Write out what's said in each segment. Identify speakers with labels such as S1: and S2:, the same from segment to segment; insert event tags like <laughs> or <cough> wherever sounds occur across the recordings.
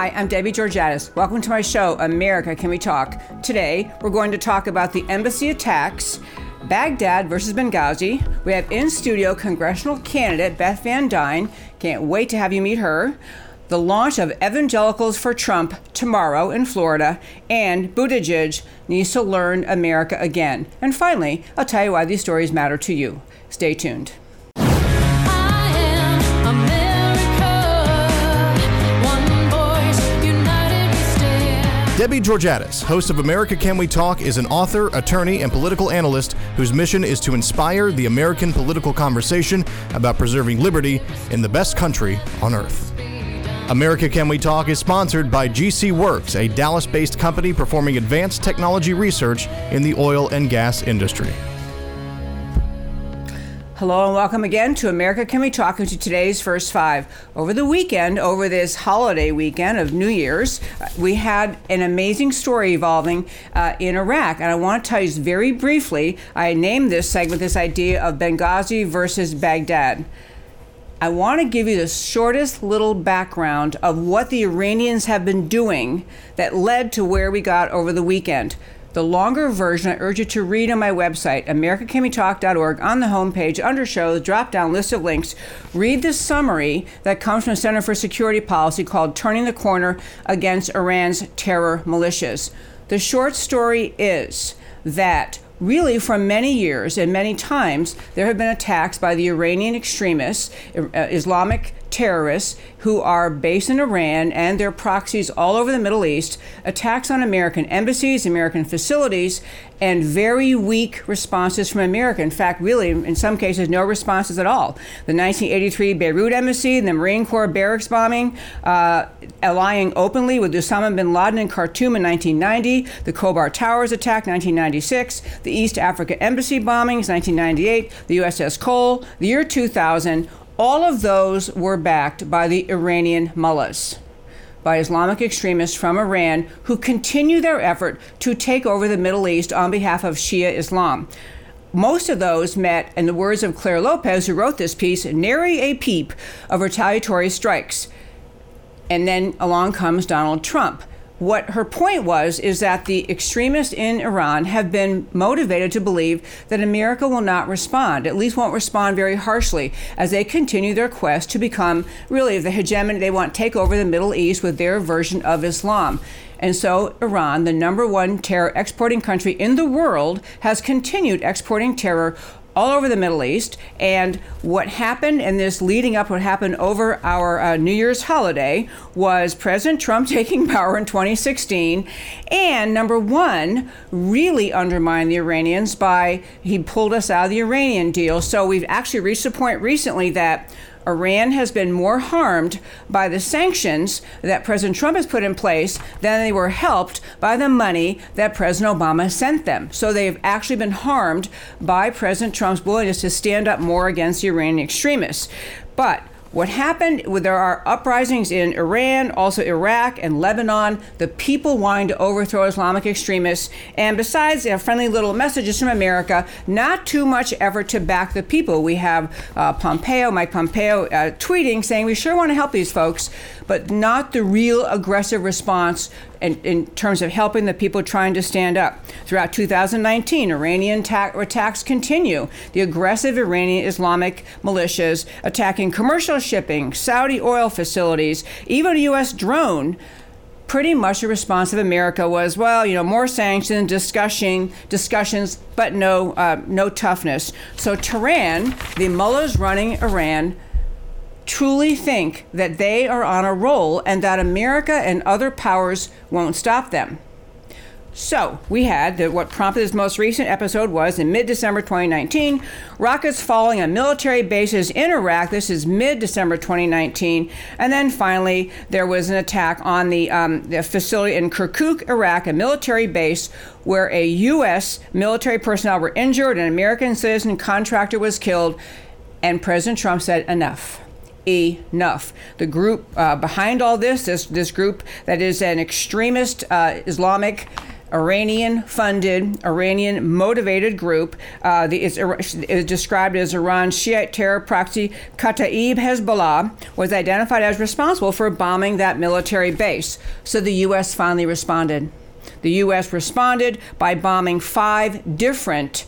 S1: Hi, I'm Debbie Georgatos. Welcome to my show, America Can We Talk? Today, we're going to talk about the embassy attacks, Baghdad versus Benghazi. We have in studio congressional candidate Beth Van Duyne. Can't wait to have you meet her. The launch of Evangelicals for Trump tomorrow in Florida, and Buttigieg needs to learn America again. And finally, I'll tell you why these stories matter to you. Stay tuned.
S2: Debbie Georgatos, host of America Can We Talk, is an author, attorney, and political analyst whose mission is to inspire the American political conversation about preserving liberty in the best country on earth. America Can We Talk is sponsored by GC Works, a Dallas based company performing advanced technology research in the oil and gas industry.
S1: Hello and welcome again to America Can We Talk into today's first five. Over the weekend, over this holiday weekend of New Year's, uh, we had an amazing story evolving uh, in Iraq. And I want to tell you very briefly, I named this segment this idea of Benghazi versus Baghdad. I want to give you the shortest little background of what the Iranians have been doing that led to where we got over the weekend. The longer version I urge you to read on my website, americacanwetalk.org, on the homepage, under shows, drop down list of links. Read the summary that comes from the Center for Security Policy called Turning the Corner Against Iran's Terror Militias. The short story is that really for many years and many times there have been attacks by the Iranian extremists, uh, Islamic terrorists who are based in Iran and their proxies all over the Middle East, attacks on American embassies, American facilities, and very weak responses from America. In fact, really, in some cases, no responses at all. The 1983 Beirut embassy, the Marine Corps barracks bombing, uh, allying openly with Osama bin Laden in Khartoum in 1990, the Khobar Towers attack 1996, the East Africa embassy bombings 1998, the USS Cole, the year 2000. All of those were backed by the Iranian mullahs by Islamic extremists from Iran who continue their effort to take over the Middle East on behalf of Shia Islam. Most of those met, in the words of Clare Lopez, who wrote this piece, nary a peep of retaliatory strikes. And then along comes Donald Trump. What her point was is that the extremists in Iran have been motivated to believe that America will not respond, at least won't respond very harshly, as they continue their quest to become really the hegemony. They want to take over the Middle East with their version of Islam. And so Iran, the number one terror exporting country in the world, has continued exporting terror all over the Middle East. And what happened in this leading up, what happened over our uh, New Year's holiday was President Trump <laughs> taking power in 2016. And number one, really undermined the Iranians by he pulled us out of the Iranian deal. So we've actually reached a point recently that Iran has been more harmed by the sanctions that President Trump has put in place than they were helped by the money that President Obama sent them. So they've actually been harmed by President Trump's willingness to stand up more against the Iranian extremists. But what happened, there are uprisings in Iran, also Iraq and Lebanon, the people wanting to overthrow Islamic extremists. And besides friendly little messages from America, not too much effort to back the people. We have uh, Pompeo, Mike Pompeo, uh, tweeting saying we sure want to help these folks, but not the real aggressive response in, in, terms of helping the people trying to stand up. Throughout 2019, Iranian ta- attacks continue. The aggressive Iranian Islamic militias attacking commercial shipping, Saudi oil facilities, even a U.S. drone. Pretty much the response of America was, well, you know, more sanctions, discussion, discussions, but no, uh, no toughness. So Tehran, the mullahs running Iran, truly think that they are on a roll and that America and other powers won't stop them. So, we had the, what prompted this most recent episode was in mid December 2019, rockets falling on military bases in Iraq. This is mid December 2019. And then finally, there was an attack on the, um, the facility in Kirkuk, Iraq, a military base where a U.S. military personnel were injured, an American citizen contractor was killed, and President Trump said, enough enough. The group uh, behind all this, this, this group that is an extremist uh, Islamic Iranian funded, Iranian motivated group. Uh, the, it's, is described as Iran's Shiite terror proxy Kataib Hezbollah was identified as responsible for bombing that military base. So the U.S. finally responded. The U.S. responded by bombing five different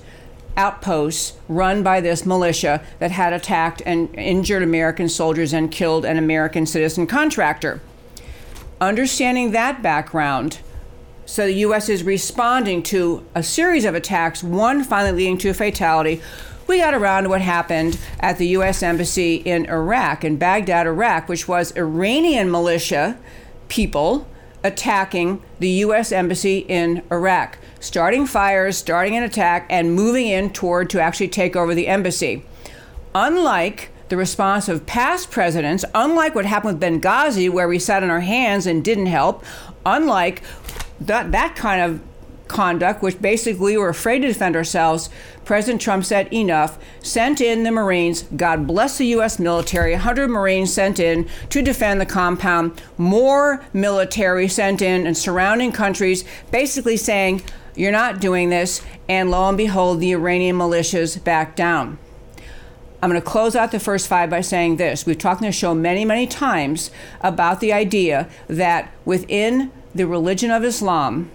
S1: outposts run by this militia that had attacked and injured American soldiers and killed an American citizen contractor. Understanding that background, so the U.S. is responding to a series of attacks, one finally leading to a fatality. We got around to what happened at the U.S. Embassy in Iraq, in Baghdad, Iraq, which was Iranian militia people attacking the U.S. Embassy in Iraq, starting fires, starting an attack, and moving in toward to actually take over the embassy. Unlike the response of past presidents, unlike what happened with Benghazi, where we sat on our hands and didn't help, unlike that, that kind of conduct, which basically we were afraid to defend ourselves, President Trump said enough, sent in the Marines. God bless the U.S. military. 100 Marines sent in to defend the compound. More military sent in and surrounding countries, basically saying, You're not doing this. And lo and behold, the Iranian militias backed down. I'm going to close out the first five by saying this. We've talked in the show many, many times about the idea that within the religion of Islam,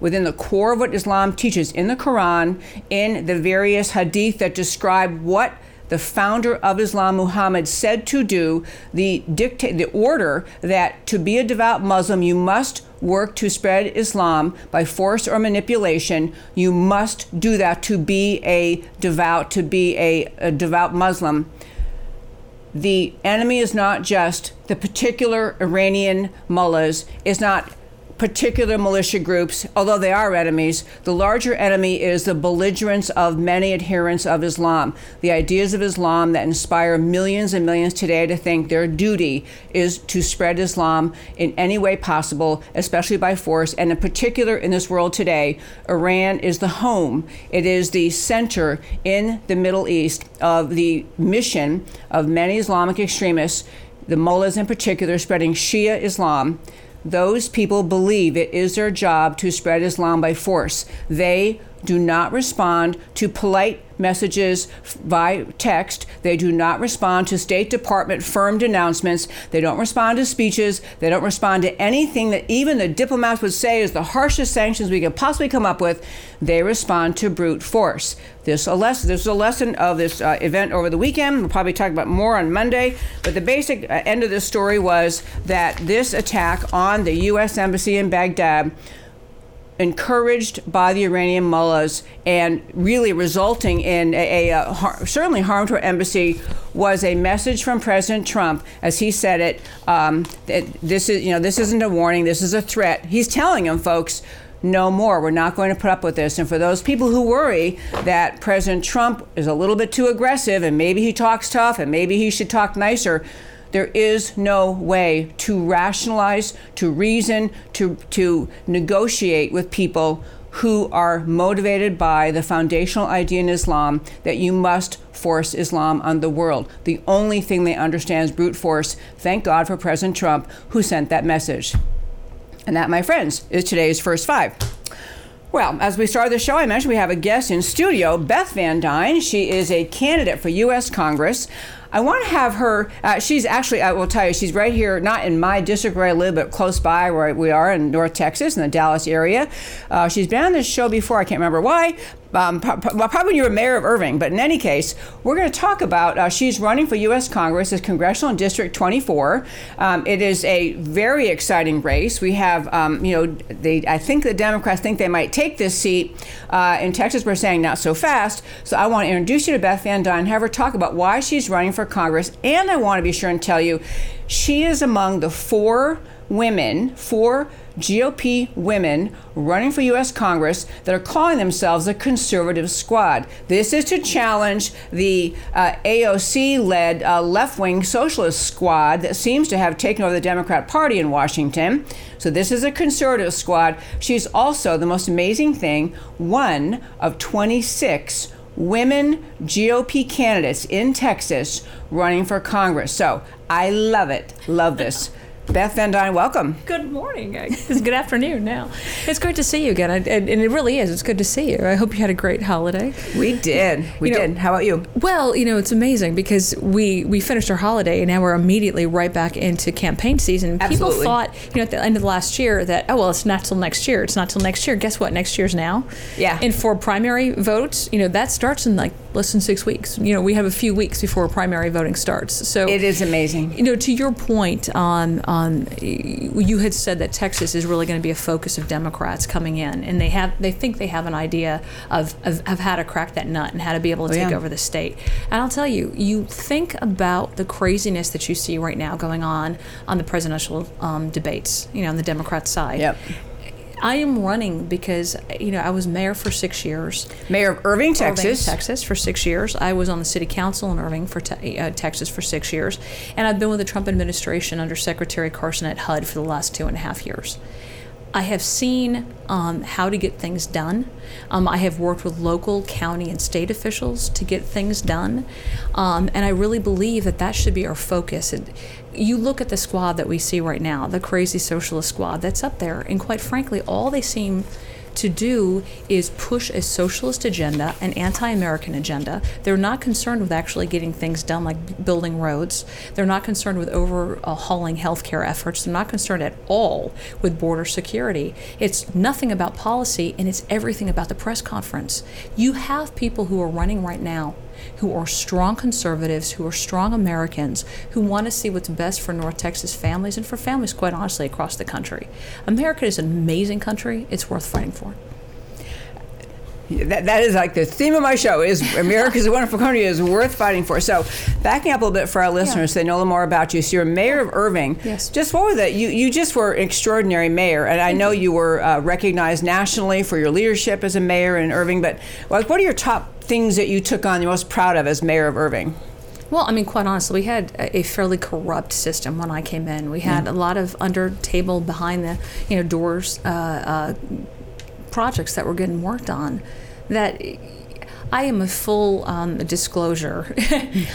S1: within the core of what Islam teaches in the Quran, in the various hadith that describe what the founder of Islam, Muhammad, said to do, the dictate, the order that to be a devout Muslim, you must work to spread Islam by force or manipulation. You must do that to be a devout, to be a, a devout Muslim. The enemy is not just the particular Iranian mullahs, is not particular militia groups, although they are enemies, the larger enemy is the belligerence of many adherents of Islam. The ideas of Islam that inspire millions and millions today to think their duty is to spread Islam in any way possible, especially by force. And in particular, in this world today, Iran is the home, it is the center in the Middle East of the mission of many Islamic extremists, the mullahs in particular, spreading Shia Islam those people believe it is their job to spread Islam by force. They do not respond to polite messages by text. They do not respond to State Department firm denouncements. They don't respond to speeches. They don't respond to anything that even the diplomats would say is the harshest sanctions we could possibly come up with. They respond to brute force. This, a lesson, this is a lesson of this uh, event over the weekend. We'll probably talk about more on Monday. But the basic uh, end of this story was that this attack on the U.S. Embassy in Baghdad encouraged by the Iranian mullahs and really resulting in a, a, a har- certainly harm to our embassy was a message from President Trump as he said it. Um, that this is you know this isn't a warning. This is a threat. He's telling them folks. No more. We're not going to put up with this. And for those people who worry that President Trump is a little bit too aggressive and maybe he talks tough and maybe he should talk nicer, there is no way to rationalize, to reason, to, to negotiate with people who are motivated by the foundational idea in Islam that you must force Islam on the world. The only thing they understand is brute force. Thank God for President Trump who sent that message. And that, my friends, is today's first five. Well, as we start the show, I mentioned we have a guest in studio, Beth Van Duyne. She is a candidate for U.S. Congress. I want to have her. Uh, she's actually, I will tell you, she's right here, not in my district where I live, but close by where we are in North Texas, in the Dallas area. Uh, she's been on this show before. I can't remember why. Um, probably when you were mayor of Irving, but in any case, we're going to talk about. Uh, she's running for U.S. Congress as congressional district 24. Um, it is a very exciting race. We have, um, you know, they. I think the Democrats think they might take this seat uh, in Texas. We're saying not so fast. So I want to introduce you to Beth Van Duyne, have her talk about why she's running for Congress, and I want to be sure and tell you, she is among the four women, four GOP women running for U.S. Congress that are calling themselves a conservative squad. This is to challenge the uh, AOC led uh, left wing socialist squad that seems to have taken over the Democrat Party in Washington. So, this is a conservative squad. She's also, the most amazing thing, one of 26 women GOP candidates in Texas running for Congress. So, I love it. Love this. Beth Van Duyne, welcome.
S3: Good morning. It's good <laughs> afternoon now. It's great to see you again, and, and it really is. It's good to see you. I hope you had a great holiday.
S1: We did. We
S3: You know-
S1: did. How about you?
S3: Well, you know, it's amazing because we we finished our holiday and now we're immediately right back into campaign season.
S1: Absolutely.
S3: People thought, you know, at the end of the last year that oh well, it's not till next year. It's not till next year. Guess what? Next year's now.
S1: Yeah.
S3: And for primary votes, you know, that starts in like less than six weeks. You know, we have a few weeks before primary voting starts. So
S1: It is amazing.
S3: You know, to your point, um, um, you had said that Texas is really going to be a focus of Democrats coming in, and they have they think they have an idea of, of, of how to crack that nut and how to be able to
S1: Oh,
S3: take
S1: yeah.
S3: over the state. And I'll tell you, you think about the craziness that you see right now going on on the presidential um, debates. You know, on the Democrat side.
S1: Yep.
S3: I am running because you know I was mayor for six years.
S1: Mayor of Irving,
S3: Irving,
S1: Texas.
S3: Texas for six years. I was on the city council in Irving for te- uh, Texas for six years, and I've been with the Trump administration under Secretary Carson at HUD for the last two and a half years. I have seen um, how to get things done. Um, I have worked with local, county, and state officials to get things done, um, and I really believe that that should be our focus. And you look at the squad that we see right now, the crazy socialist squad that's up there, and quite frankly, all they seem to do is push a socialist agenda, an anti American agenda. They're not concerned with actually getting things done like building roads. They're not concerned with overhauling healthcare efforts. They're not concerned at all with border security. It's nothing about policy and it's everything about the press conference. You have people who are running right now who are strong conservatives, who are strong Americans, who want to see what's best for North Texas families and for families, quite honestly, across the country. America is an amazing country. It's worth fighting for.
S1: That, that is like the theme of my show is <laughs> America's a wonderful country is worth fighting for. So backing up a little bit for our listeners, so they know a little more about you. So you're mayor of Irving.
S3: Yes.
S1: Just what was that? You you just were an extraordinary mayor, and I know you were uh, recognized nationally for your leadership as a mayor in Irving. But like, what are your top things that you took on, you're most proud of as mayor of Irving?
S3: Well, I mean, quite honestly, we had a fairly corrupt system when I came in. We had a lot of under table, behind the you know doors uh, uh, projects that were getting worked on. That I am a full um, disclosure. <laughs>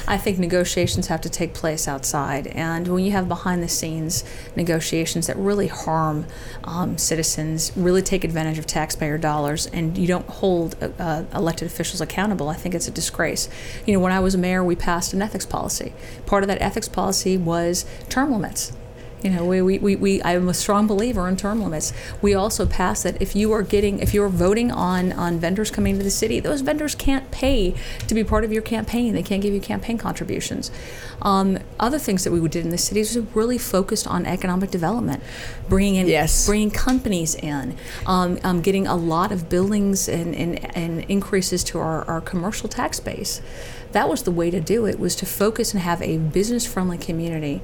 S3: I think negotiations have to take place outside, and when you have behind the scenes negotiations that really harm um, citizens, really take advantage of taxpayer dollars, and you don't hold uh, uh, elected officials accountable, I think it's a disgrace. You know, when I was mayor, we passed an ethics policy. Part of that ethics policy was term limits. You know, we, we, we, we, I'm a strong believer in term limits. We also passed that if you are getting, if you're voting on, on vendors coming to the city, those vendors can't pay to be part of your campaign. They can't give you campaign contributions. Um, other things that we did in the city was really focused on economic development, bringing in,
S1: Yes.
S3: bringing companies in, um, um, getting a lot of buildings and, and, and increases to our, our commercial tax base. That was the way to do it, was to focus and have a business-friendly community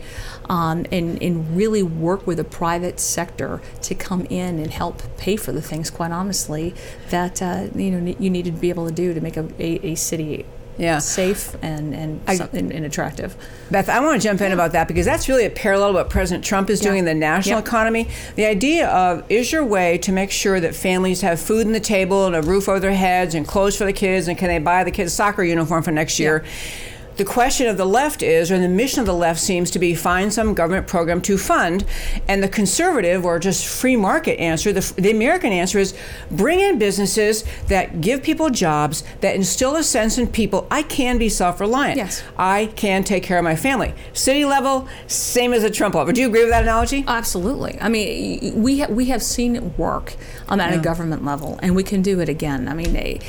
S3: um, and, and really work with the private sector to come in and help pay for the things, quite honestly, that uh, you know you needed to be able to do to make a, a, a city
S1: Yeah.
S3: safe and, and, some- and, and attractive.
S1: Beth, I want to jump in about that because that's really a parallel to what President Trump is doing in the national
S3: Yep.
S1: economy. The idea of is your way to make sure that families have food on the table and a roof over their heads and clothes for the kids and can they buy the kids a soccer uniform for next year? The question of the left is, or the mission of the left seems to be find some government program to fund. And the conservative or just free market answer, the, the American answer is bring in businesses that give people jobs, that instill a sense in people I can be self reliant.
S3: Yes.
S1: I can take care of my family. City level, same as a Trump level. Do you agree with that analogy?
S3: Absolutely. I mean, we ha- we have seen it work um, at a government level, and we can do it again. I mean, eh,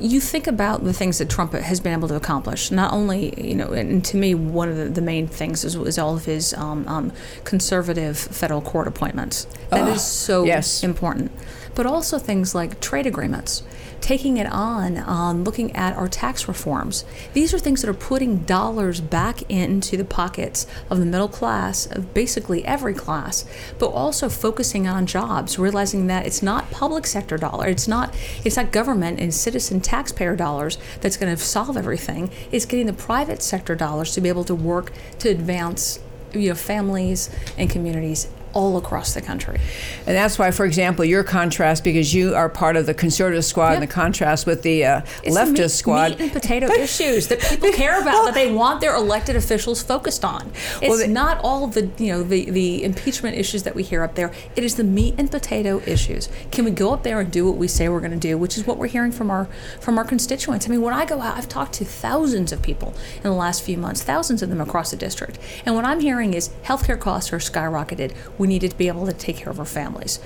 S3: you think about the things that Trump has been able to accomplish. Not only, you know, and to me, one of the, the main things is, is all of his um, um, conservative federal court appointments. That is so
S1: yes.
S3: important. But also things like trade agreements, taking it on, on looking at our tax reforms. These are things that are putting dollars back into the pockets of the middle class, of basically every class, but also focusing on jobs, realizing that it's not public sector dollar, it's not it's not government and citizen taxpayer dollars that's going to solve everything. It's getting the private sector dollars to be able to work to advance you know families and communities all across the country.
S1: And that's why, for example, your contrast, because you are part of the conservative squad, and the contrast with the uh,
S3: It's
S1: leftist
S3: meat,
S1: squad.
S3: meat and potato issues that people <laughs> care about, that they want their elected officials focused on. It's
S1: Well,
S3: not all the you know the, the impeachment issues that we hear up there. It is the meat and potato issues. Can we go up there and do what we say we're going to do, which is what we're hearing from our from our constituents? I mean, when I go out, I've talked to thousands of people in the last few months, thousands of them across the district, and what I'm hearing is healthcare costs are skyrocketed. We needed to be able to take care of our families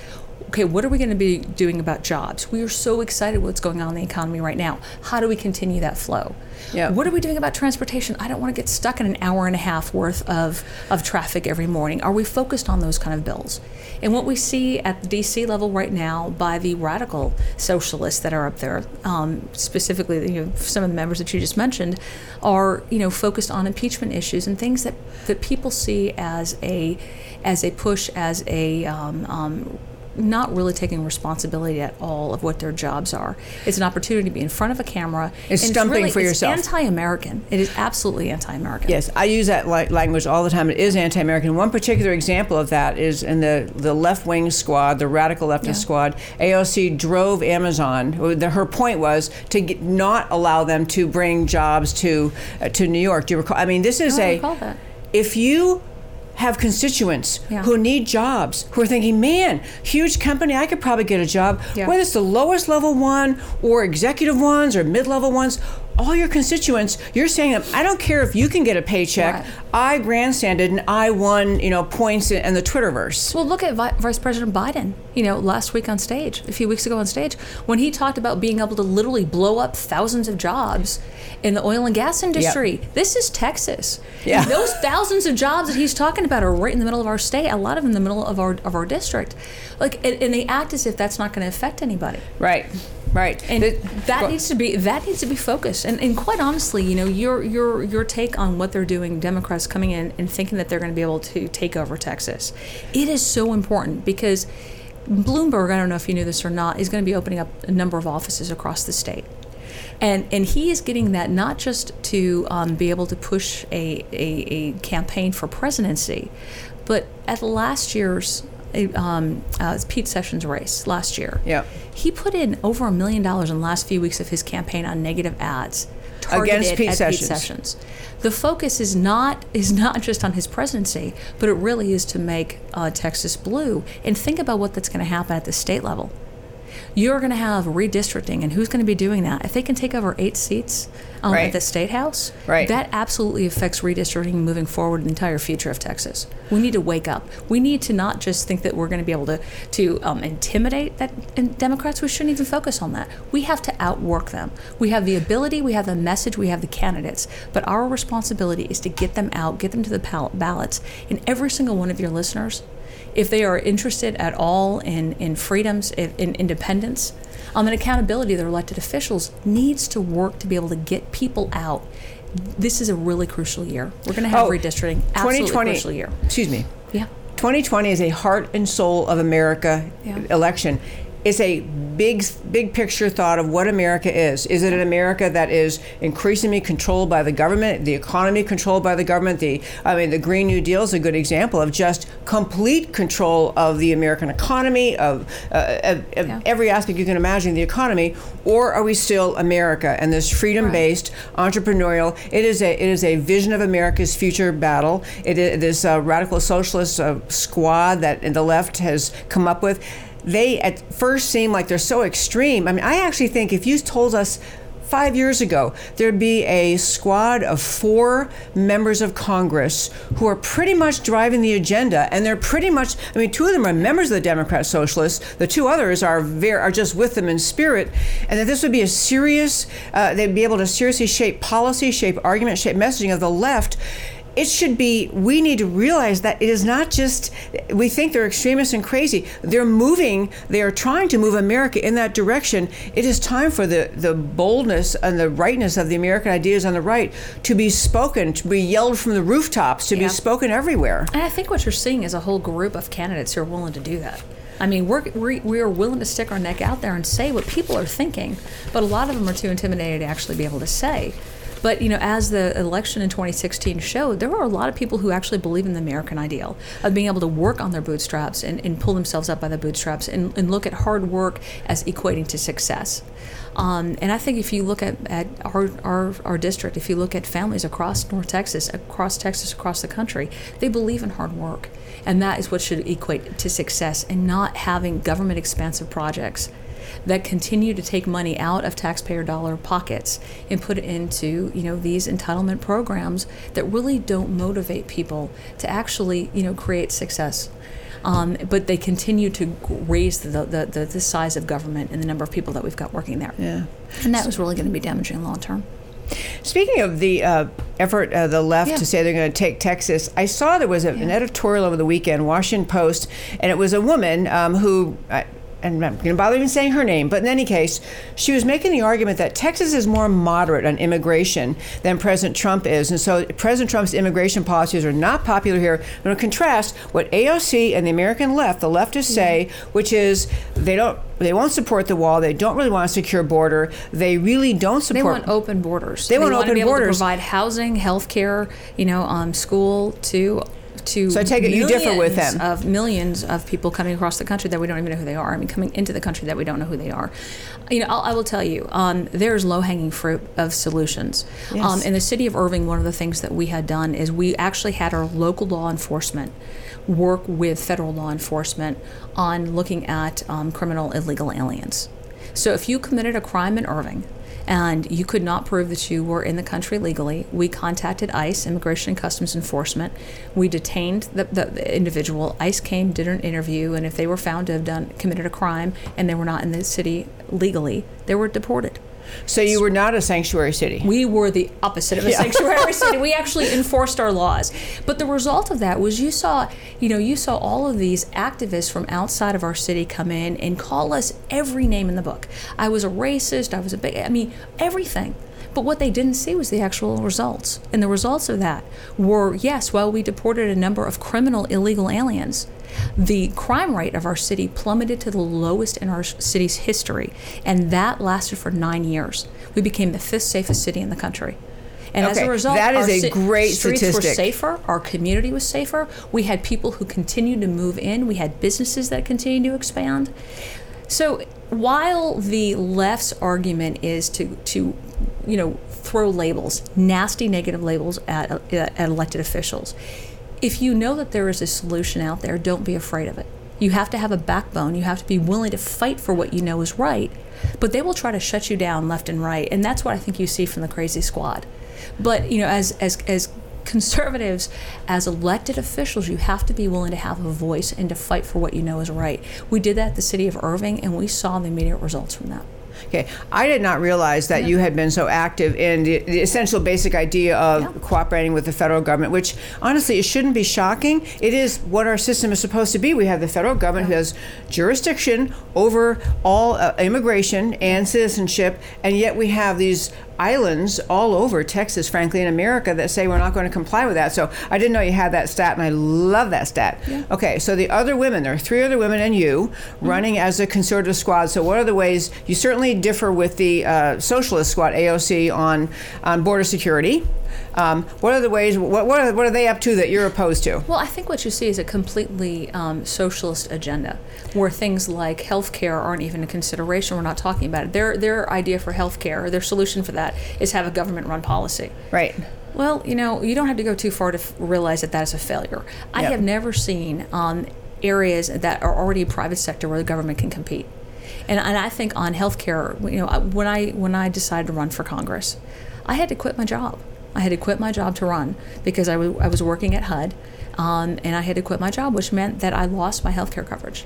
S3: okay, what are we going to be doing about jobs? We are so excited what's going on in the economy right now. How do we continue that flow?
S1: Yeah.
S3: What are we doing about transportation? I don't want to get stuck in an hour and a half worth of, of traffic every morning. Are we focused on those kind of bills? And what we see at the DC level right now by the radical socialists that are up there, um, specifically you know, some of the members that you just mentioned, are you know focused on impeachment issues and things that, that people see as a as a push as a um, um, not really taking responsibility at all of what their jobs are. It's an opportunity to be in front of a camera.
S1: It's
S3: and
S1: stumping
S3: really,
S1: for
S3: it's
S1: yourself.
S3: It's Anti-American. It is absolutely anti-American.
S1: Yes, I use that li- language all the time. It is anti-American. One particular example of that is in the, the left-wing squad, the radical leftist
S3: Yeah.
S1: squad. AOC drove Amazon. The- Her point was to get, not allow them to bring jobs to uh, to New York. Do you recall? I mean, this is
S3: I
S1: a.
S3: recall that.
S1: If you have constituents
S3: Yeah.
S1: who need jobs, who are thinking, man, huge company, I could probably get a job,
S3: Yeah.
S1: whether it's the lowest level one or executive ones or mid level ones, all your constituents, you're saying them, I don't care if you can get a paycheck.
S3: Right.
S1: I grandstanded and I won, you know, points in, in the Twitterverse.
S3: Well, look at Vi- Vice President Biden, you know, last week on stage, a few weeks ago on stage, when he talked about being able to literally blow up thousands of jobs in the oil and gas industry. This is Texas.
S1: Yeah.
S3: And those thousands of jobs that he's talking about are right in the middle of our state, a lot of them in the middle of our, of our district. Like, and, and they act as if that's not going to affect anybody.
S1: Right, right.
S3: and
S1: The-
S3: that
S1: well,
S3: needs to be that needs to be focused and, and quite honestly you know your your your take on what they're doing democrats coming in and thinking that they're going to be able to take over texas it is so important because bloomberg i don't know if you knew this or not is going to be opening up a number of offices across the state and and he is getting that not just to um, be able to push a, a, a campaign for presidency, but at last year's um, uh, Pete Sessions race last year,
S1: Yeah.
S3: He put in over a million dollars in the last few weeks of his campaign on negative ads targeted
S1: Against Pete
S3: at
S1: Sessions.
S3: Pete Sessions. The focus is not is not just on his presidency, but it really is to make uh, Texas blue. And think about what that's going to happen at the state level you're going to have redistricting, and who's going to be doing that? If they can take over eight seats um,
S1: Right.
S3: at the state house,
S1: Right.
S3: that absolutely affects redistricting moving forward the entire future of Texas. We need to wake up. We need to not just think that we're going to be able to to um, intimidate that Democrats. We shouldn't even focus on that. We have to outwork them. We have the ability, we have the message, we have the candidates, but our responsibility is to get them out, get them to the pal- ballots. And every single one of your listeners if they are interested at all in, in freedoms, in, in independence, um, and accountability of their elected officials, needs to work to be able to get people out. This is a really crucial year. We're going to have
S1: Oh,
S3: redistricting. Absolutely crucial year.
S1: Excuse me.
S3: Yeah.
S1: 2020 is a heart and soul of America
S3: Yeah.
S1: election. It's a big, big picture thought of what America is. Is it an America that is increasingly controlled by the government, the economy controlled by the government? The, I mean, the Green New Deal is a good example of just complete control of the American economy, of, uh, of, of
S3: Yeah.
S1: every aspect you can imagine of the economy, or are we still America and this freedom-based, entrepreneurial? It is a it is a vision of America's future battle. It is this uh, radical socialist uh, squad that the left has come up with. They at first seem like they're so extreme. I mean, I actually think if you told us five years ago there'd be a squad of four members of Congress who are pretty much driving the agenda, and they're pretty much. I mean, two of them are members of the Democrat Socialists. The two others are very, are just with them in spirit, and that this would be a serious. Uh, they'd be able to seriously shape policy, shape argument, shape messaging of the left it should be we need to realize that it is not just we think they're extremists and crazy they're moving they are trying to move america in that direction it is time for the the boldness and the rightness of the american ideas on the right to be spoken to be yelled from the rooftops to be spoken everywhere
S3: And I think what you're seeing is a whole group of candidates who are willing to do that. I mean, we're, we we are willing to stick our neck out there and say what people are thinking, but a lot of them are too intimidated to actually be able to say. But you know, as the election in 2016 showed, there are a lot of people who actually believe in the American ideal of being able to work on their bootstraps and, and pull themselves up by the bootstraps and, and look at hard work as equating to success. Um, and I think if you look at, at our, our, our district, if you look at families across North Texas, across Texas, across the country, they believe in hard work. And that is what should equate to success and not having government expansive projects that continue to take money out of taxpayer dollar pockets and put it into you know these entitlement programs that really don't motivate people to actually you know create success um, but they continue to raise the, the, the, the size of government and the number of people that we've got working there.
S1: Yeah.
S3: And that was really going to be damaging long term.
S1: Speaking of the uh, effort of the left
S3: Yeah.
S1: to say they're going to take Texas, I saw there was a, an editorial over the weekend, Washington Post, and it was a woman um, who. I, and I'm going to bother even saying her name, but in any case, she was making the argument that Texas is more moderate on immigration than President Trump is. And so President Trump's immigration policies are not popular here. I'm going to contrast what AOC and the American left, the leftists say, which is they don't they won't support the wall. They don't really want a secure border. They really don't support.
S3: They want open borders.
S1: They want
S3: to
S1: open
S3: be able. To provide housing, health care, you know, um, school to to.
S1: So I take it you differ with them.
S3: Of millions of people coming across the country that we don't even know who they are. I mean, coming into the country that we don't know who they are. You know, I'll, I will tell you, um, there's low hanging fruit of solutions.
S1: Yes.
S3: Um, in the city of Irving, one of the things that we had done is we actually had our local law enforcement work with federal law enforcement on looking at um, criminal illegal aliens. So if you committed a crime in Irving and you could not prove that you were in the country legally, we contacted ICE, Immigration and Customs Enforcement. We detained the, the, individual. ICE came, did an interview, and if they were found to have done committed a crime and they were not in the city legally, they were deported.
S1: So you were not a sanctuary city.
S3: We were the opposite of a sanctuary <laughs> city. We actually enforced our laws. But the result of that was you saw, you know, you saw all of these activists from outside of our city come in and call us every name in the book. I was a racist, I was a big I mean, everything. But what they didn't see was the actual results. And the results of that were yes, while we deported a number of criminal illegal aliens, the crime rate of our city plummeted to the lowest in our city's history. And that lasted for nine years. We became the fifth safest city in the country. And as a result,
S1: that is
S3: our
S1: a great
S3: streets were safer. Our community was safer. We had people who continued to move in. We had businesses that continued to expand. So while the left's argument is to to you know throw labels, nasty negative labels at at elected officials, if you know that there is a solution out there, don't be afraid of it. You have to have a backbone. You have to be willing to fight for what you know is right. But they will try to shut you down left and right, and that's what I think you see from the crazy squad. But you know, as as as conservatives, as elected officials, you have to be willing to have a voice and to fight for what you know is right. We did that at the city of Irving, and we saw the immediate results from that.
S1: Okay, I did not realize that you had been so active in the, the essential basic idea of
S3: Yeah.
S1: cooperating with the federal government, which honestly, it shouldn't be shocking. It is what our system is supposed to be. We have the federal government who has jurisdiction over all uh, immigration and citizenship, and yet we have these islands all over Texas, frankly, in America that say we're not going to comply with that. So I didn't know you had that stat, and I love that stat. Okay, so the other women, there are three other women and you running as a conservative squad. So what are the ways you certainly differ with the uh, socialist squad, AOC, on on border security? Um, what are the ways? What what are, what are they up to that you're opposed to?
S3: Well, I think what you see is a completely um, socialist agenda, where things like healthcare aren't even a consideration. We're not talking about it. Their their idea for healthcare, their solution for that, is have a government-run policy.
S1: Right.
S3: Well, you know, you don't have to go too far to f- realize that that is a failure. I
S1: Yep.
S3: have never seen um, areas that are already private sector where the government can compete. And, and I think on healthcare, you know, when I when I decided to run for Congress, I had to quit my job. I had to quit my job to run because I wa- I was working at HUD, um, and I had to quit my job, which meant that I lost my healthcare coverage.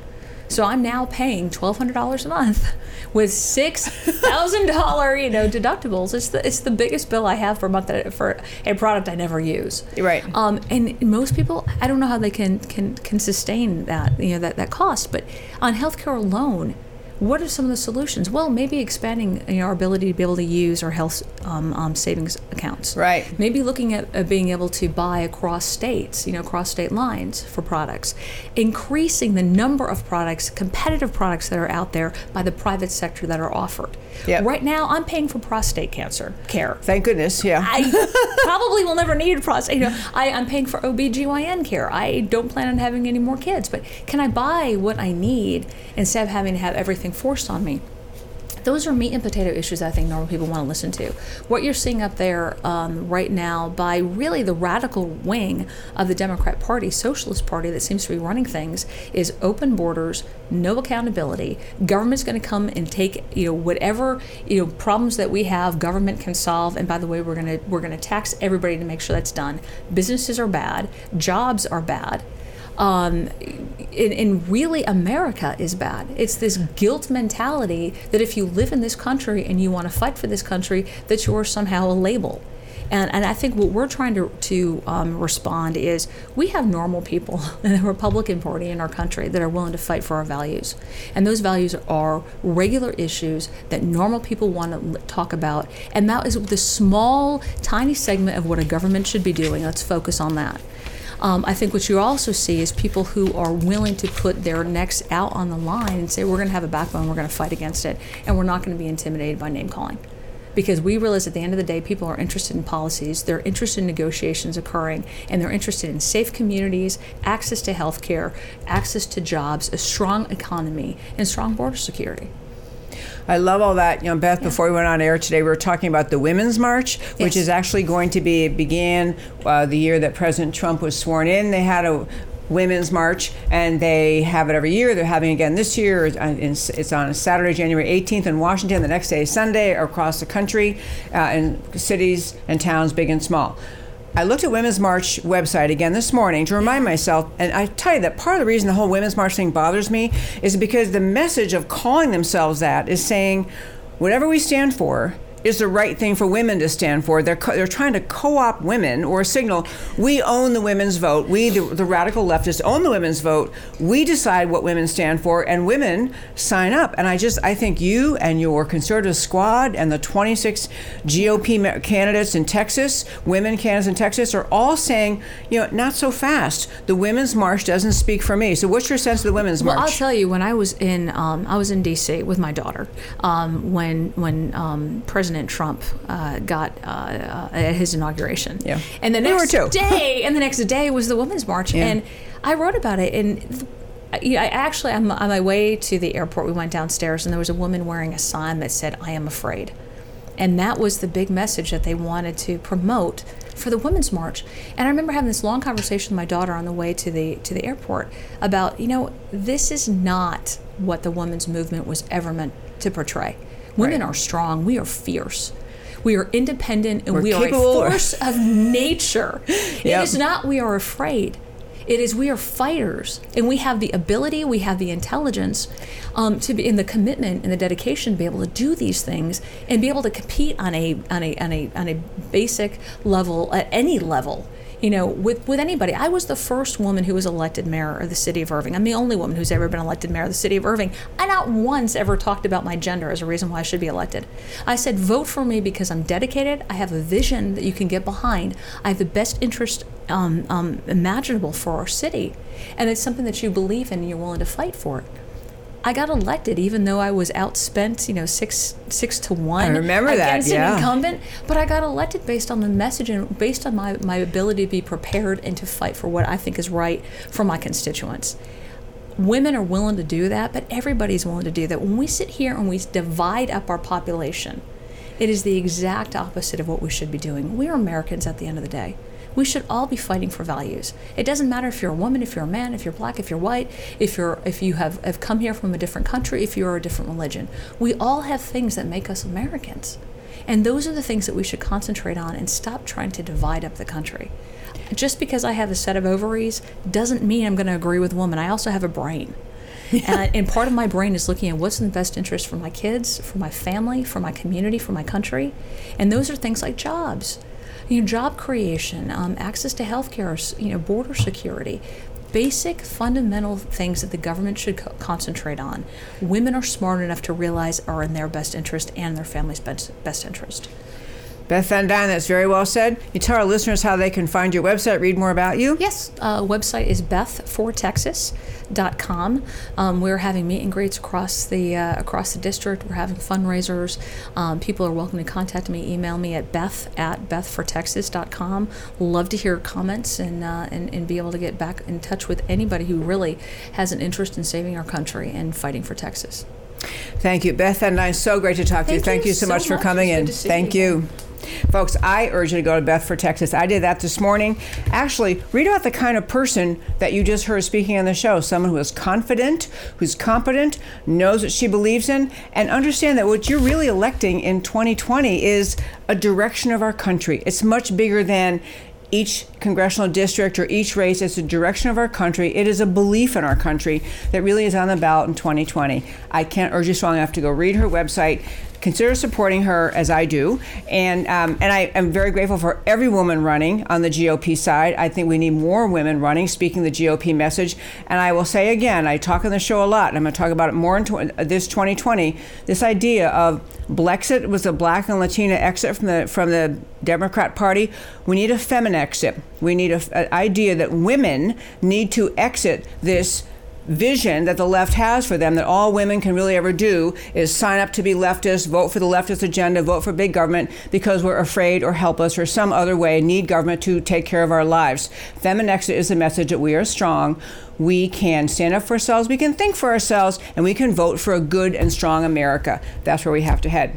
S3: So I'm now paying twelve hundred dollars a month <laughs> with six thousand dollar you know deductibles. It's the it's the biggest bill I have for a month that, for a product I never use.
S1: Right.
S3: Um, and most people, I don't know how they can can can sustain that you know that that cost. But on healthcare alone, What are some of the solutions? Well, maybe expanding you know, our ability to be able to use our health um, um, savings accounts.
S1: Right.
S3: Maybe looking at, at being able to buy across states, you know, across state lines for products. Increasing the number of products, competitive products that are out there by the private sector that are offered.
S1: Yep.
S3: Right now, I'm paying for prostate cancer care.
S1: Thank goodness. Yeah.
S3: I probably will never need prostate. You know, I, I'm paying for OBGYN care. I don't plan on having any more kids, but can I buy what I need instead of having to have everything forced on me? Those are meat and potato issues I think normal people want to listen to. What you're seeing up there um, right now by really the radical wing of the Democrat Party, Socialist Party, that seems to be running things, is open borders, no accountability. Government's going to come and take you know whatever you know problems that we have, government can solve. And by the way, we're going to we're going to tax everybody to make sure that's done. Businesses are bad, jobs are bad um, and, and really America is bad. It's this guilt mentality that if you live in this country and you want to fight for this country, that you're somehow a label. And, and I think what we're trying to, to um, respond is we have normal people <laughs> in the Republican Party in our country that are willing to fight for our values. And those values are regular issues that normal people want to talk about. And that is the small, tiny segment of what a government should be doing. Let's focus on that. Um, I think what you also see is people who are willing to put their necks out on the line and say, we're going to have a backbone, we're going to fight against it, and we're not going to be intimidated by name calling. Because we realize at the end of the day, people are interested in policies, they're interested in negotiations occurring, and they're interested in safe communities, access to health care, access to jobs, a strong economy, and strong border security.
S1: I love all that. You know, Beth, before we went on air today, we were talking about the Women's March, which is actually going to be, began uh, the year that President Trump was sworn in. They had a Women's March, and they have it every year. They're having it again this year. It's on- It's it's on Saturday, January 18th in Washington. The next day is Sunday across the country uh, in cities and towns, big and small. I looked at Women's March website again this morning to remind myself, and I tell you that part of the reason the whole Women's March thing bothers me is because the message of calling themselves that is saying, whatever we stand for is the right thing for women to stand for. They're co- they're trying to co-opt women or signal we own the women's vote. We the, the radical leftists own the women's vote. We decide what women stand for, and women sign up. And I just I think you and your conservative squad and the 26 GOP candidates in Texas, women candidates in Texas, are all saying, you know, not so fast. The women's march doesn't speak for me. So what's your sense of the women's march?
S3: Well, I'll tell you, when I was in, um, I was in D.C. with my daughter um, when when um, President Trump uh, got uh, uh, at his inauguration.
S1: Yeah.
S3: and the next day, <laughs> and the next day was the Women's March,
S1: Yeah.
S3: and I wrote about it. And I I actually, my, on my way to the airport, we went downstairs, and there was a woman wearing a sign that said, "I am afraid." And that was the big message that they wanted to promote for the Women's March. And I remember having this long conversation with my daughter on the way to the to the airport about, you know, this is not what the women's movement was ever meant to portray. Women
S1: Right.
S3: are strong, we are fierce. We are independent and
S1: We're
S3: we are a <laughs> force of nature. It
S1: Yep.
S3: is not we are afraid. It is we are fighters, and we have the ability, we have the intelligence, um, to be in the commitment and the dedication to be able to do these things and be able to compete on a on a on a on a basic level at any level. You know, with with anybody. I was the first woman who was elected mayor of the city of Irving. I'm the only woman who's ever been elected mayor of the city of Irving. I not once ever talked about my gender as a reason why I should be elected. I said, vote for me because I'm dedicated. I have a vision that you can get behind. I have the best interest um, um, imaginable for our city, and it's something that you believe in and you're willing to fight for it. I got elected even though I was outspent, you know, six six to one.
S1: I remember that,
S3: against
S1: yeah.
S3: an incumbent. But I got elected based on the message and based on my, my ability to be prepared and to fight for what I think is right for my constituents. Women are willing to do that, but everybody's willing to do that. When we sit here and we divide up our population, it is the exact opposite of what we should be doing. We are Americans at the end of the day. We should all be fighting for values. It doesn't matter if you're a woman, if you're a man, if you're black, if you're white, if you're if you have, have come here from a different country, if you're a different religion. We all have things that make us Americans. And those are the things that we should concentrate on and stop trying to divide up the country. Just because I have a set of ovaries doesn't mean I'm going to agree with a woman. I also have a brain. <laughs> And, and part of my brain is looking at what's in the best interest for my kids, for my family, for my community, for my country. And those are things like jobs, you know, job creation, um, access to healthcare, you know, border security. basic fundamental things that the government should co- concentrate on, women are smart enough to realize are in their best interest and their family's best, best interest.
S1: Beth Van Duyne, that's very well said. You tell our listeners how they can find your website, read more about you.
S3: Yes, uh, website is bethfortexas.com. Um, we're having meet and greets across the uh, across the district. We're having fundraisers. Um, people are welcome to contact me. Email me at beth at bethfortexas.com. Love to hear comments and, uh, and and be able to get back in touch with anybody who really has an interest in saving our country and fighting for Texas.
S1: Thank you, Beth Van Duyne. So great to talk to you.
S3: Thank
S1: Thank
S3: you
S1: you so,
S3: so
S1: much for coming in. Thank
S3: you
S1: you. Folks, I urge you to go to Beth for Texas. I did that this morning. Actually, read about the kind of person that you just heard speaking on the show someone who is confident, who's competent, knows what she believes in, and understand that what you're really electing in 2020 is a direction of our country. It's much bigger than each congressional district or each race it's a direction of our country it is a belief in our country that really is on the ballot in 2020 i can't urge you strong enough to go read her website consider supporting her as I do. And um, and I am very grateful for every woman running on the GOP side. I think we need more women running, speaking the GOP message. And I will say again, I talk on the show a lot, and I'm going to talk about it more in tw- this 2020. This idea of Blexit was a black and Latina exit from the from the Democrat Party. We need a feminine exit. We need an idea that women need to exit this vision that the left has for them that all women can really ever do is sign up to be leftists, vote for the leftist agenda, vote for big government because we're afraid or helpless or some other way need government to take care of our lives. Feminine exit is the message that we are strong. We can stand up for ourselves, we can think for ourselves, and we can vote for a good and strong America. That's where we have to head.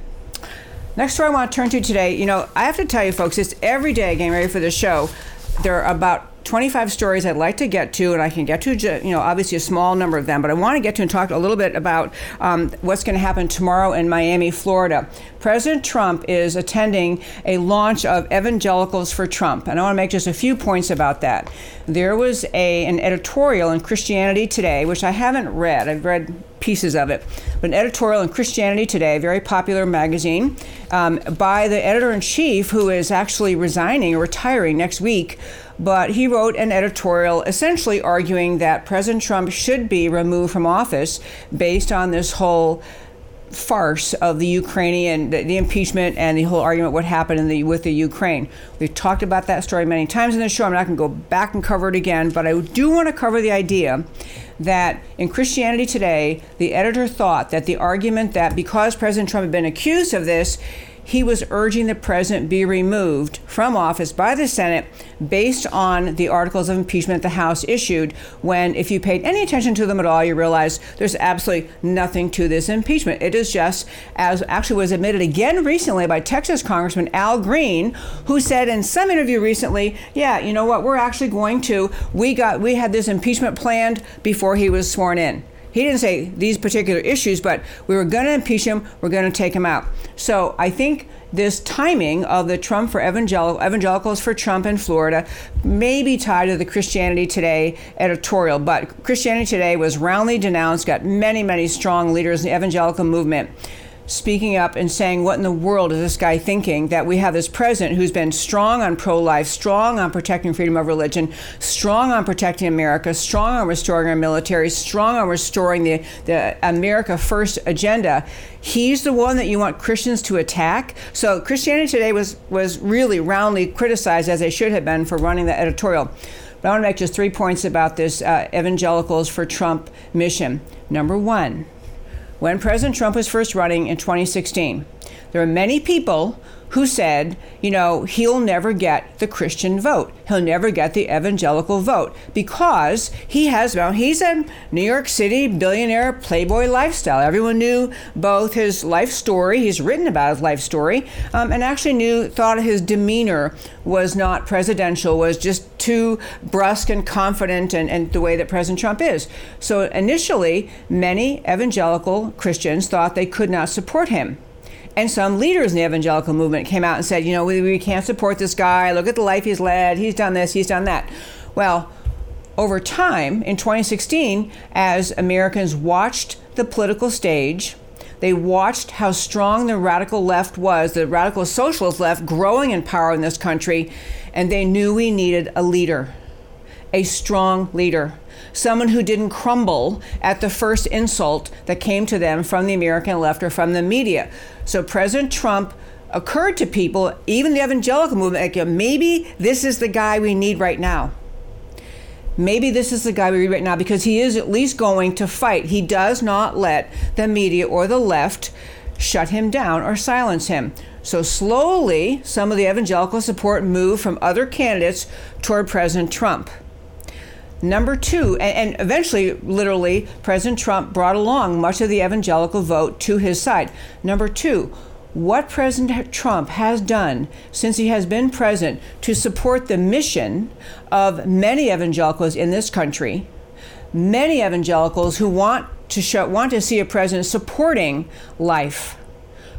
S1: Next story I want to turn to today, you know, I have to tell you folks, it's every day getting ready for the show. There are about 25 stories I'd like to get to, and I can get to, you know, obviously a small number of them, but I want to get to and talk a little bit about um, what's going to happen tomorrow in Miami, Florida. President Trump is attending a launch of Evangelicals for Trump, and I want to make just a few points about that. There was a an editorial in Christianity Today, which I haven't read. I've read pieces of it, but an editorial in Christianity Today, a very popular magazine, um, by the editor in chief, who is actually resigning or retiring next week. But he wrote an editorial essentially arguing that President Trump should be removed from office based on this whole farce of the Ukrainian, the, impeachment, and the whole argument what happened in the with the Ukraine. We've talked about that story many times in the show. I'm not going to go back and cover it again, but I do want to cover the idea that in Christianity Today, the editor thought that the argument that because President Trump had been accused of this, he was urging the president be removed from office by the Senate based on the articles of impeachment the House issued. When, if you paid any attention to them at all, you realize there's absolutely nothing to this impeachment. It is just, as actually was admitted again recently by Texas Congressman Al Green, who said in some interview recently, yeah, you know what, we're actually going to, we got, we had this impeachment planned before he was sworn in. He didn't say these particular issues, but we were going to impeach him, we're going to take him out. So I think this timing of the Trump for evangelical, evangelicals for Trump in Florida may be tied to the Christianity Today editorial. But Christianity Today was roundly denounced, got many, many strong leaders in the evangelical movement speaking up and saying, What in the world is this guy thinking? That we have this president who's been strong on pro life, strong on protecting freedom of religion, strong on protecting America, strong on restoring our military, strong on restoring the, the America First agenda. He's the one that you want Christians to attack. So Christianity Today was, was really roundly criticized, as they should have been, for running the editorial. But I want to make just three points about this uh, Evangelicals for Trump mission. Number one, when President Trump was first running in 2016, there were many people who said, you know, he'll never get the Christian vote. He'll never get the evangelical vote because he has, well, he's a New York City billionaire playboy lifestyle. Everyone knew both his life story, he's written about his life story, um, and actually knew, thought his demeanor was not presidential, was just too brusque and confident and, and the way that President Trump is. So initially, many evangelical Christians thought they could not support him. And some leaders in the evangelical movement came out and said, you know, we, we can't support this guy. Look at the life he's led. He's done this, he's done that. Well, over time, in 2016, as Americans watched the political stage, they watched how strong the radical left was, the radical socialist left growing in power in this country, and they knew we needed a leader. a strong leader, someone who didn't crumble at the first insult that came to them from the American left or from the media. So President Trump occurred to people, even the evangelical movement, like maybe this is the guy we need right now. Maybe this is the guy we need right now because he is at least going to fight. He does not let the media or the left shut him down or silence him. So slowly, some of the evangelical support moved from other candidates toward President Trump. Number two, and, and, eventually, literally, President Trump brought along much of the evangelical vote to his side. Number two, what President Trump has done since he has been president to support the mission of many evangelicals in this country, many evangelicals who want to show, want to see a president supporting life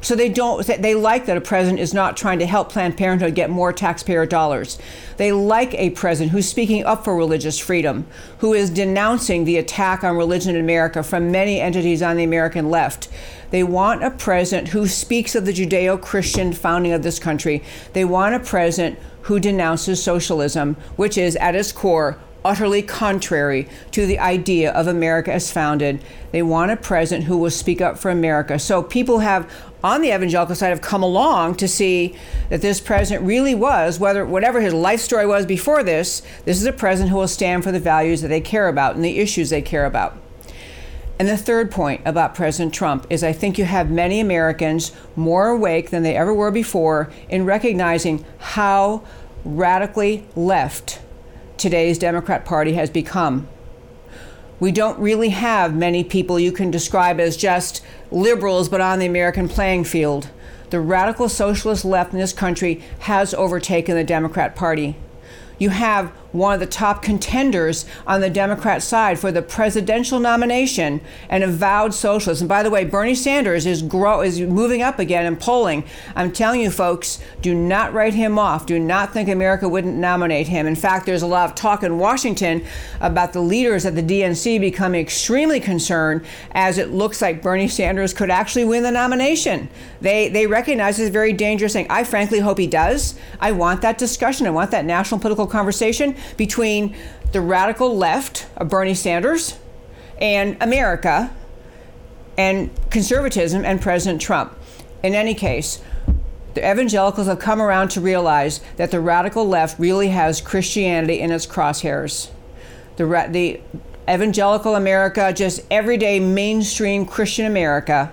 S1: so they don't they like that a president is not trying to help Planned Parenthood get more taxpayer dollars. They like a president who's speaking up for religious freedom, who is denouncing the attack on religion in America from many entities on the American left. They want a president who speaks of the Judeo-Christian founding of this country. They want a president who denounces socialism, which is at its core utterly contrary to the idea of America as founded. They want a president who will speak up for America. So people have on the evangelical side have come along to see that this president really was, whether whatever his life story was before this, this is a president who will stand for the values that they care about and the issues they care about. And the third point about President Trump is I think you have many Americans more awake than they ever were before in recognizing how radically left today's Democrat Party has become we don't really have many people you can describe as just liberals but on the American playing field. The radical socialist left in this country has overtaken the Democrat Party. You have one of the top contenders on the Democrat side for the presidential nomination, an avowed socialist. And by the way, Bernie Sanders is grow is moving up again in polling. I'm telling you, folks, do not write him off. Do not think America wouldn't nominate him. In fact, there's a lot of talk in Washington about the leaders at the DNC becoming extremely concerned as it looks like Bernie Sanders could actually win the nomination. They they recognize it's very dangerous thing. I frankly hope he does. I want that discussion. I want that national political conversation between the radical left of Bernie Sanders and America and conservatism and President Trump. In any case, the evangelicals have come around to realize that the radical left really has Christianity in its crosshairs. The, the evangelical America, just everyday mainstream Christian America,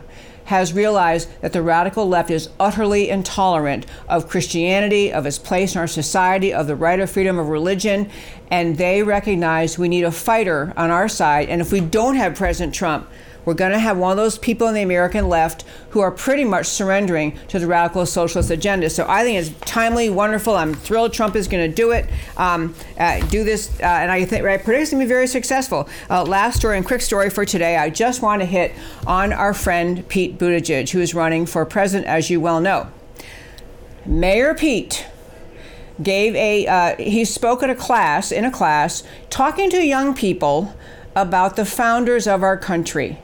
S1: has realized that the radical left is utterly intolerant of Christianity, of its place in our society, of the right of freedom of religion, and they recognize we need a fighter on our side. And if we don't have President Trump, we're going to have one of those people in the American left who are pretty much surrendering to the radical socialist agenda. So I think it's timely, wonderful. I'm thrilled Trump is going to do it, um, uh, do this, uh, and I think I predict it's going to be very successful. Uh, last story and quick story for today. I just want to hit on our friend Pete Buttigieg, who is running for president, as you well know. Mayor Pete gave a uh, he spoke at a class in a class talking to young people about the founders of our country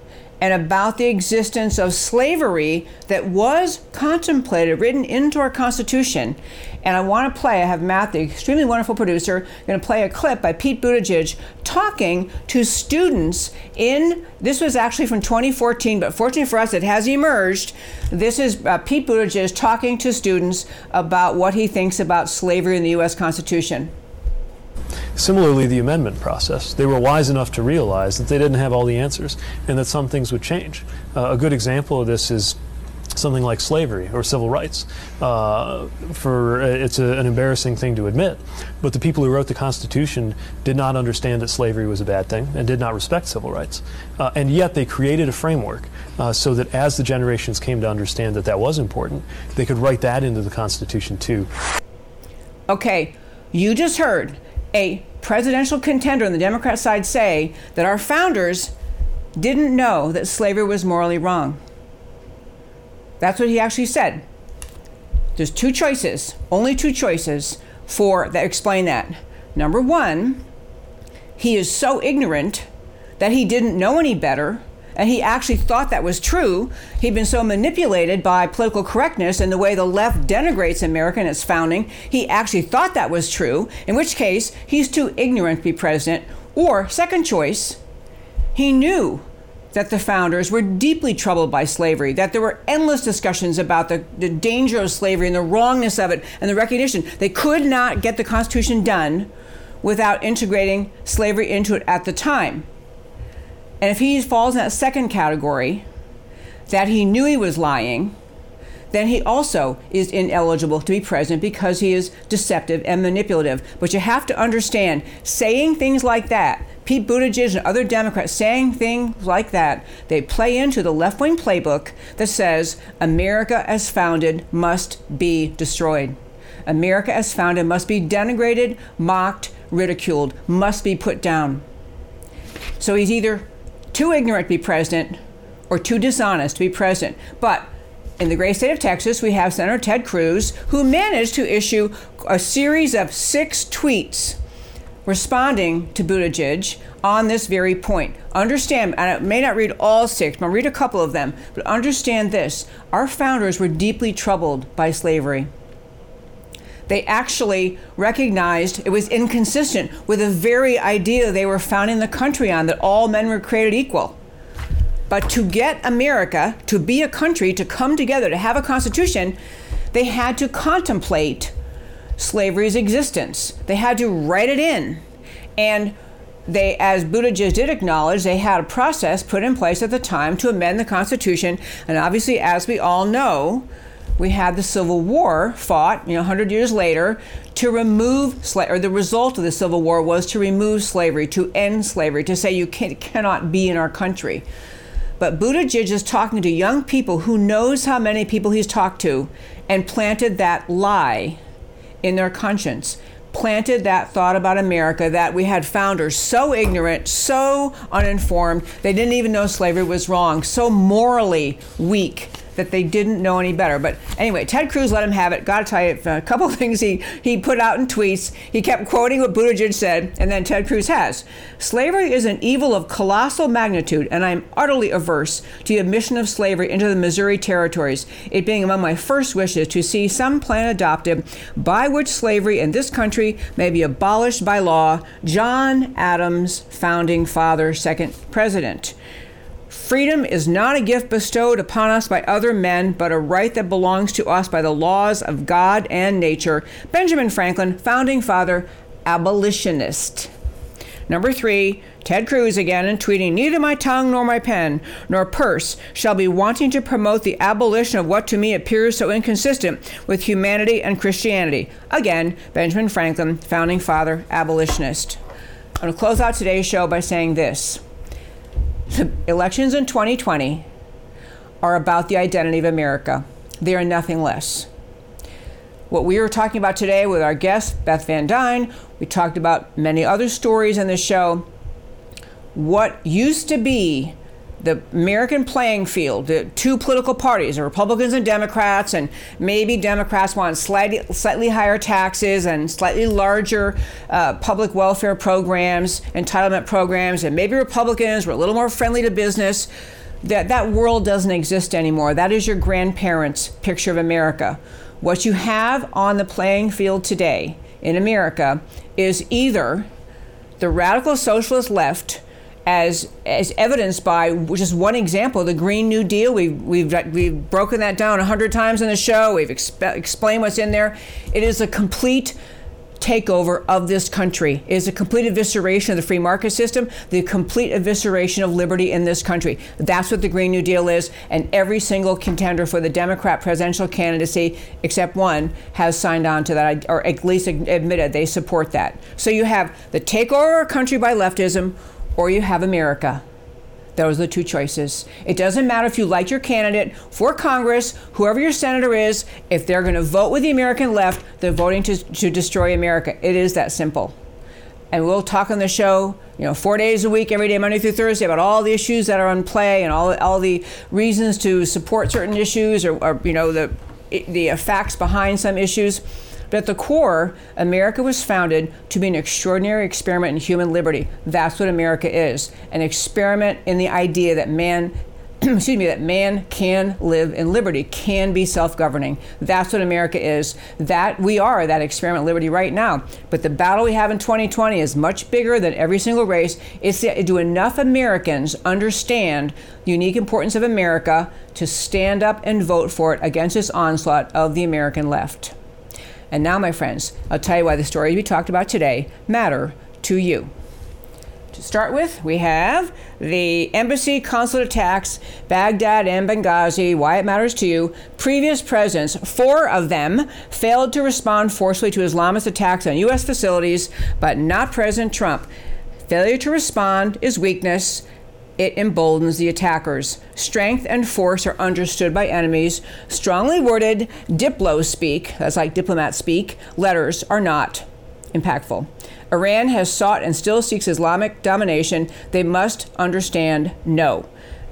S1: and about the existence of slavery that was contemplated, written into our Constitution. And I want to play, I have Matt, the extremely wonderful producer, going to play a clip by Pete Buttigieg talking to students in, this was actually from 2014, but fortunately for us, it has emerged. This is uh, Pete Buttigieg talking to students about what he thinks about slavery in the U.S. Constitution.
S4: Similarly, the amendment process. They were wise enough to realize that they didn't have all the answers and that some things would change. Uh, a good example of this is something like slavery or civil rights. Uh, for uh, it's a, an embarrassing thing to admit, but the people who wrote the Constitution did not understand that slavery was a bad thing and did not respect civil rights, uh, and yet they created a framework uh, so that as the generations came to understand that that was important, they could write that into the Constitution too.
S1: Okay, you just heard a presidential contender on the Democrat side say that our founders didn't know that slavery was morally wrong. That's what he actually said. There's two choices, only two choices for that explain that. Number 1, he is so ignorant that he didn't know any better And he actually thought that was true. He'd been so manipulated by political correctness and the way the left denigrates America and its founding, he actually thought that was true, in which case he's too ignorant to be president. Or, second choice, he knew that the founders were deeply troubled by slavery, that there were endless discussions about the, the danger of slavery and the wrongness of it and the recognition. They could not get the Constitution done without integrating slavery into it at the time. And if he falls in that second category, that he knew he was lying, then he also is ineligible to be president because he is deceptive and manipulative. But you have to understand, saying things like that, Pete Buttigieg and other Democrats saying things like that, they play into the left wing playbook that says America as founded must be destroyed. America as founded must be denigrated, mocked, ridiculed, must be put down. So he's either too ignorant to be president or too dishonest to be president. But in the great state of Texas, we have Senator Ted Cruz, who managed to issue a series of six tweets responding to Buttigieg on this very point. Understand, and I may not read all six, but I'll read a couple of them, but understand this our founders were deeply troubled by slavery. They actually recognized it was inconsistent with the very idea they were founding the country on that all men were created equal. But to get America to be a country, to come together, to have a constitution, they had to contemplate slavery's existence. They had to write it in. And they, as Buttigieg did acknowledge, they had a process put in place at the time to amend the Constitution. And obviously, as we all know, we had the Civil War fought, you know, 100 years later, to remove slavery, or the result of the Civil War was to remove slavery, to end slavery, to say you can, cannot be in our country. But Buttigieg is talking to young people who knows how many people he's talked to and planted that lie in their conscience planted that thought about America that we had founders so ignorant, so uninformed, they didn't even know slavery was wrong, so morally weak that they didn't know any better. But anyway, Ted Cruz let him have it. Got to tell you a couple of <laughs> things he, he put out in tweets. He kept quoting what Buttigieg said, and then Ted Cruz has. Slavery is an evil of colossal magnitude, and I am utterly averse to the admission of slavery into the Missouri territories, it being among my first wishes to see some plan adopted by which slavery in this country may be abolished by law. John Adams, founding father, second president. Freedom is not a gift bestowed upon us by other men, but a right that belongs to us by the laws of God and nature. Benjamin Franklin, founding father, abolitionist. Number three, Ted Cruz again and tweeting, Neither my tongue nor my pen nor purse shall be wanting to promote the abolition of what to me appears so inconsistent with humanity and Christianity. Again, Benjamin Franklin, founding father, abolitionist. I'm going to close out today's show by saying this the elections in 2020 are about the identity of America. They are nothing less. What we were talking about today with our guest, Beth Van Duyne, we talked about many other stories in the show. What used to be the American playing field, the two political parties, the Republicans and Democrats, and maybe Democrats want slightly, slightly higher taxes and slightly larger uh, public welfare programs, entitlement programs, and maybe Republicans were a little more friendly to business. That, that world doesn't exist anymore. That is your grandparents' picture of America. What you have on the playing field today in America is either the radical socialist left as as evidenced by just one example, the Green New Deal. We've we've we've broken that down a hundred times in the show. We've exp- explained what's in there. It is a complete takeover of this country. It is a complete evisceration of the free market system, the complete evisceration of liberty in this country. That's what the Green New Deal is, and every single contender for the Democrat presidential candidacy, except one, has signed on to that, or at least admitted they support that. So you have the takeover of our country by leftism or you have America. Those are the two choices. It doesn't matter if you like your candidate for Congress, whoever your senator is, if they're going to vote with the American left, they're voting to, to destroy America. It is that simple. And we'll talk on the show, you know, four days a week, every day, Monday through Thursday, about all the issues that are on play and all, all the reasons to support certain issues or, or you know, the, the facts behind some issues. But at the core, America was founded to be an extraordinary experiment in human liberty. That's what America is an experiment in the idea that man <clears throat> excuse me, that man can live in liberty, can be self governing. That's what America is. That we are that experiment liberty right now. But the battle we have in 2020 is much bigger than every single race. It's the, do enough Americans understand the unique importance of America to stand up and vote for it against this onslaught of the American left. And now, my friends, I'll tell you why the stories we talked about today matter to you. To start with, we have the embassy consulate attacks, Baghdad and Benghazi, why it matters to you. Previous presidents, four of them, failed to respond forcefully to Islamist attacks on U.S. facilities, but not President Trump. Failure to respond is weakness. It emboldens the attackers. Strength and force are understood by enemies. Strongly worded diplo speak, that's like diplomat speak, letters are not impactful. Iran has sought and still seeks Islamic domination. They must understand no.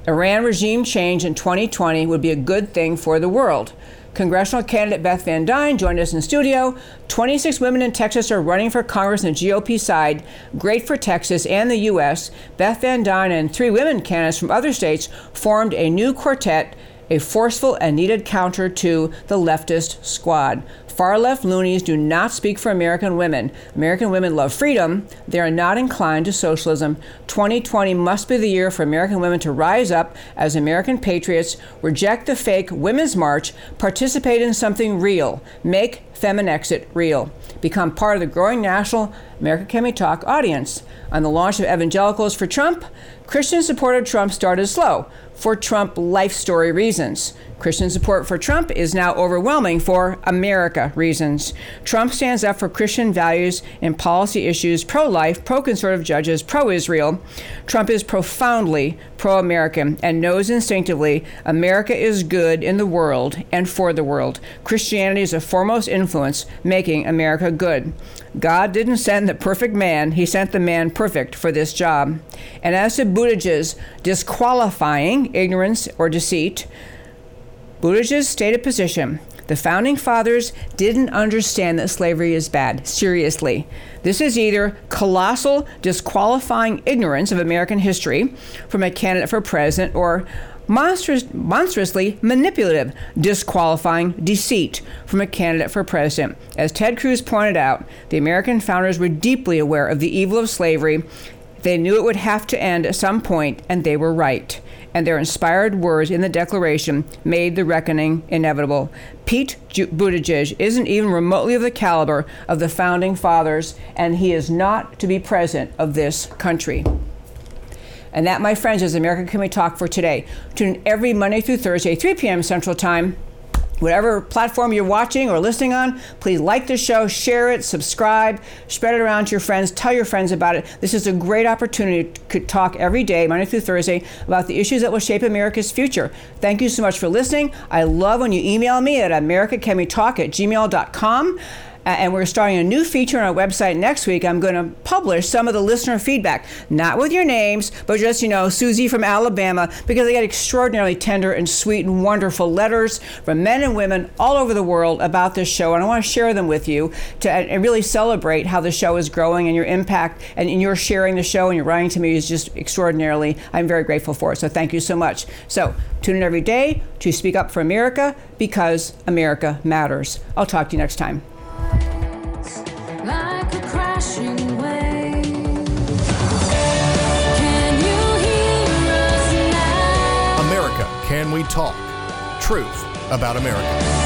S1: Iran regime change in 2020 would be a good thing for the world. Congressional candidate Beth Van Duyne joined us in studio. 26 women in Texas are running for Congress on the GOP side. Great for Texas and the U.S. Beth Van Duyne and three women candidates from other states formed a new quartet, a forceful and needed counter to the leftist squad. Far left loonies do not speak for American women. American women love freedom. They are not inclined to socialism. 2020 must be the year for American women to rise up as American patriots, reject the fake Women's March, participate in something real, make Feminexit real, become part of the growing national America Can We Talk audience. On the launch of Evangelicals for Trump, Christian support of Trump started slow for Trump life story reasons. Christian support for Trump is now overwhelming for America reasons. Trump stands up for Christian values and policy issues pro life, pro conservative judges, pro Israel. Trump is profoundly pro American and knows instinctively America is good in the world and for the world. Christianity is a foremost influence making America good. God didn't send the perfect man, He sent the man perfect for this job. And as to Buttigieg's disqualifying ignorance or deceit, Buttigieg's stated position the founding fathers didn't understand that slavery is bad. Seriously. This is either colossal, disqualifying ignorance of American history from a candidate for president or monstrous, monstrously manipulative, disqualifying deceit from a candidate for president. As Ted Cruz pointed out, the American founders were deeply aware of the evil of slavery. They knew it would have to end at some point, and they were right and their inspired words in the Declaration made the reckoning inevitable. Pete Buttigieg isn't even remotely of the caliber of the founding fathers, and he is not to be president of this country. And that, my friends, is America Can We Talk for today. Tune in every Monday through Thursday, 3 p.m. Central Time whatever platform you're watching or listening on, please like the show, share it, subscribe, spread it around to your friends, tell your friends about it. This is a great opportunity to talk every day, Monday through Thursday, about the issues that will shape America's future. Thank you so much for listening. I love when you email me at americacanwetalk at gmail.com. Uh, and we're starting a new feature on our website next week. I'm going to publish some of the listener feedback, not with your names, but just, you know, Susie from Alabama, because I get extraordinarily tender and sweet and wonderful letters from men and women all over the world about this show. And I want to share them with you to and really celebrate how the show is growing and your impact and, and your sharing the show and your writing to me is just extraordinarily, I'm very grateful for it. So thank you so much. So tune in every day to speak up for America because America matters. I'll talk to you next time.
S2: America Can We Talk? Truth about America.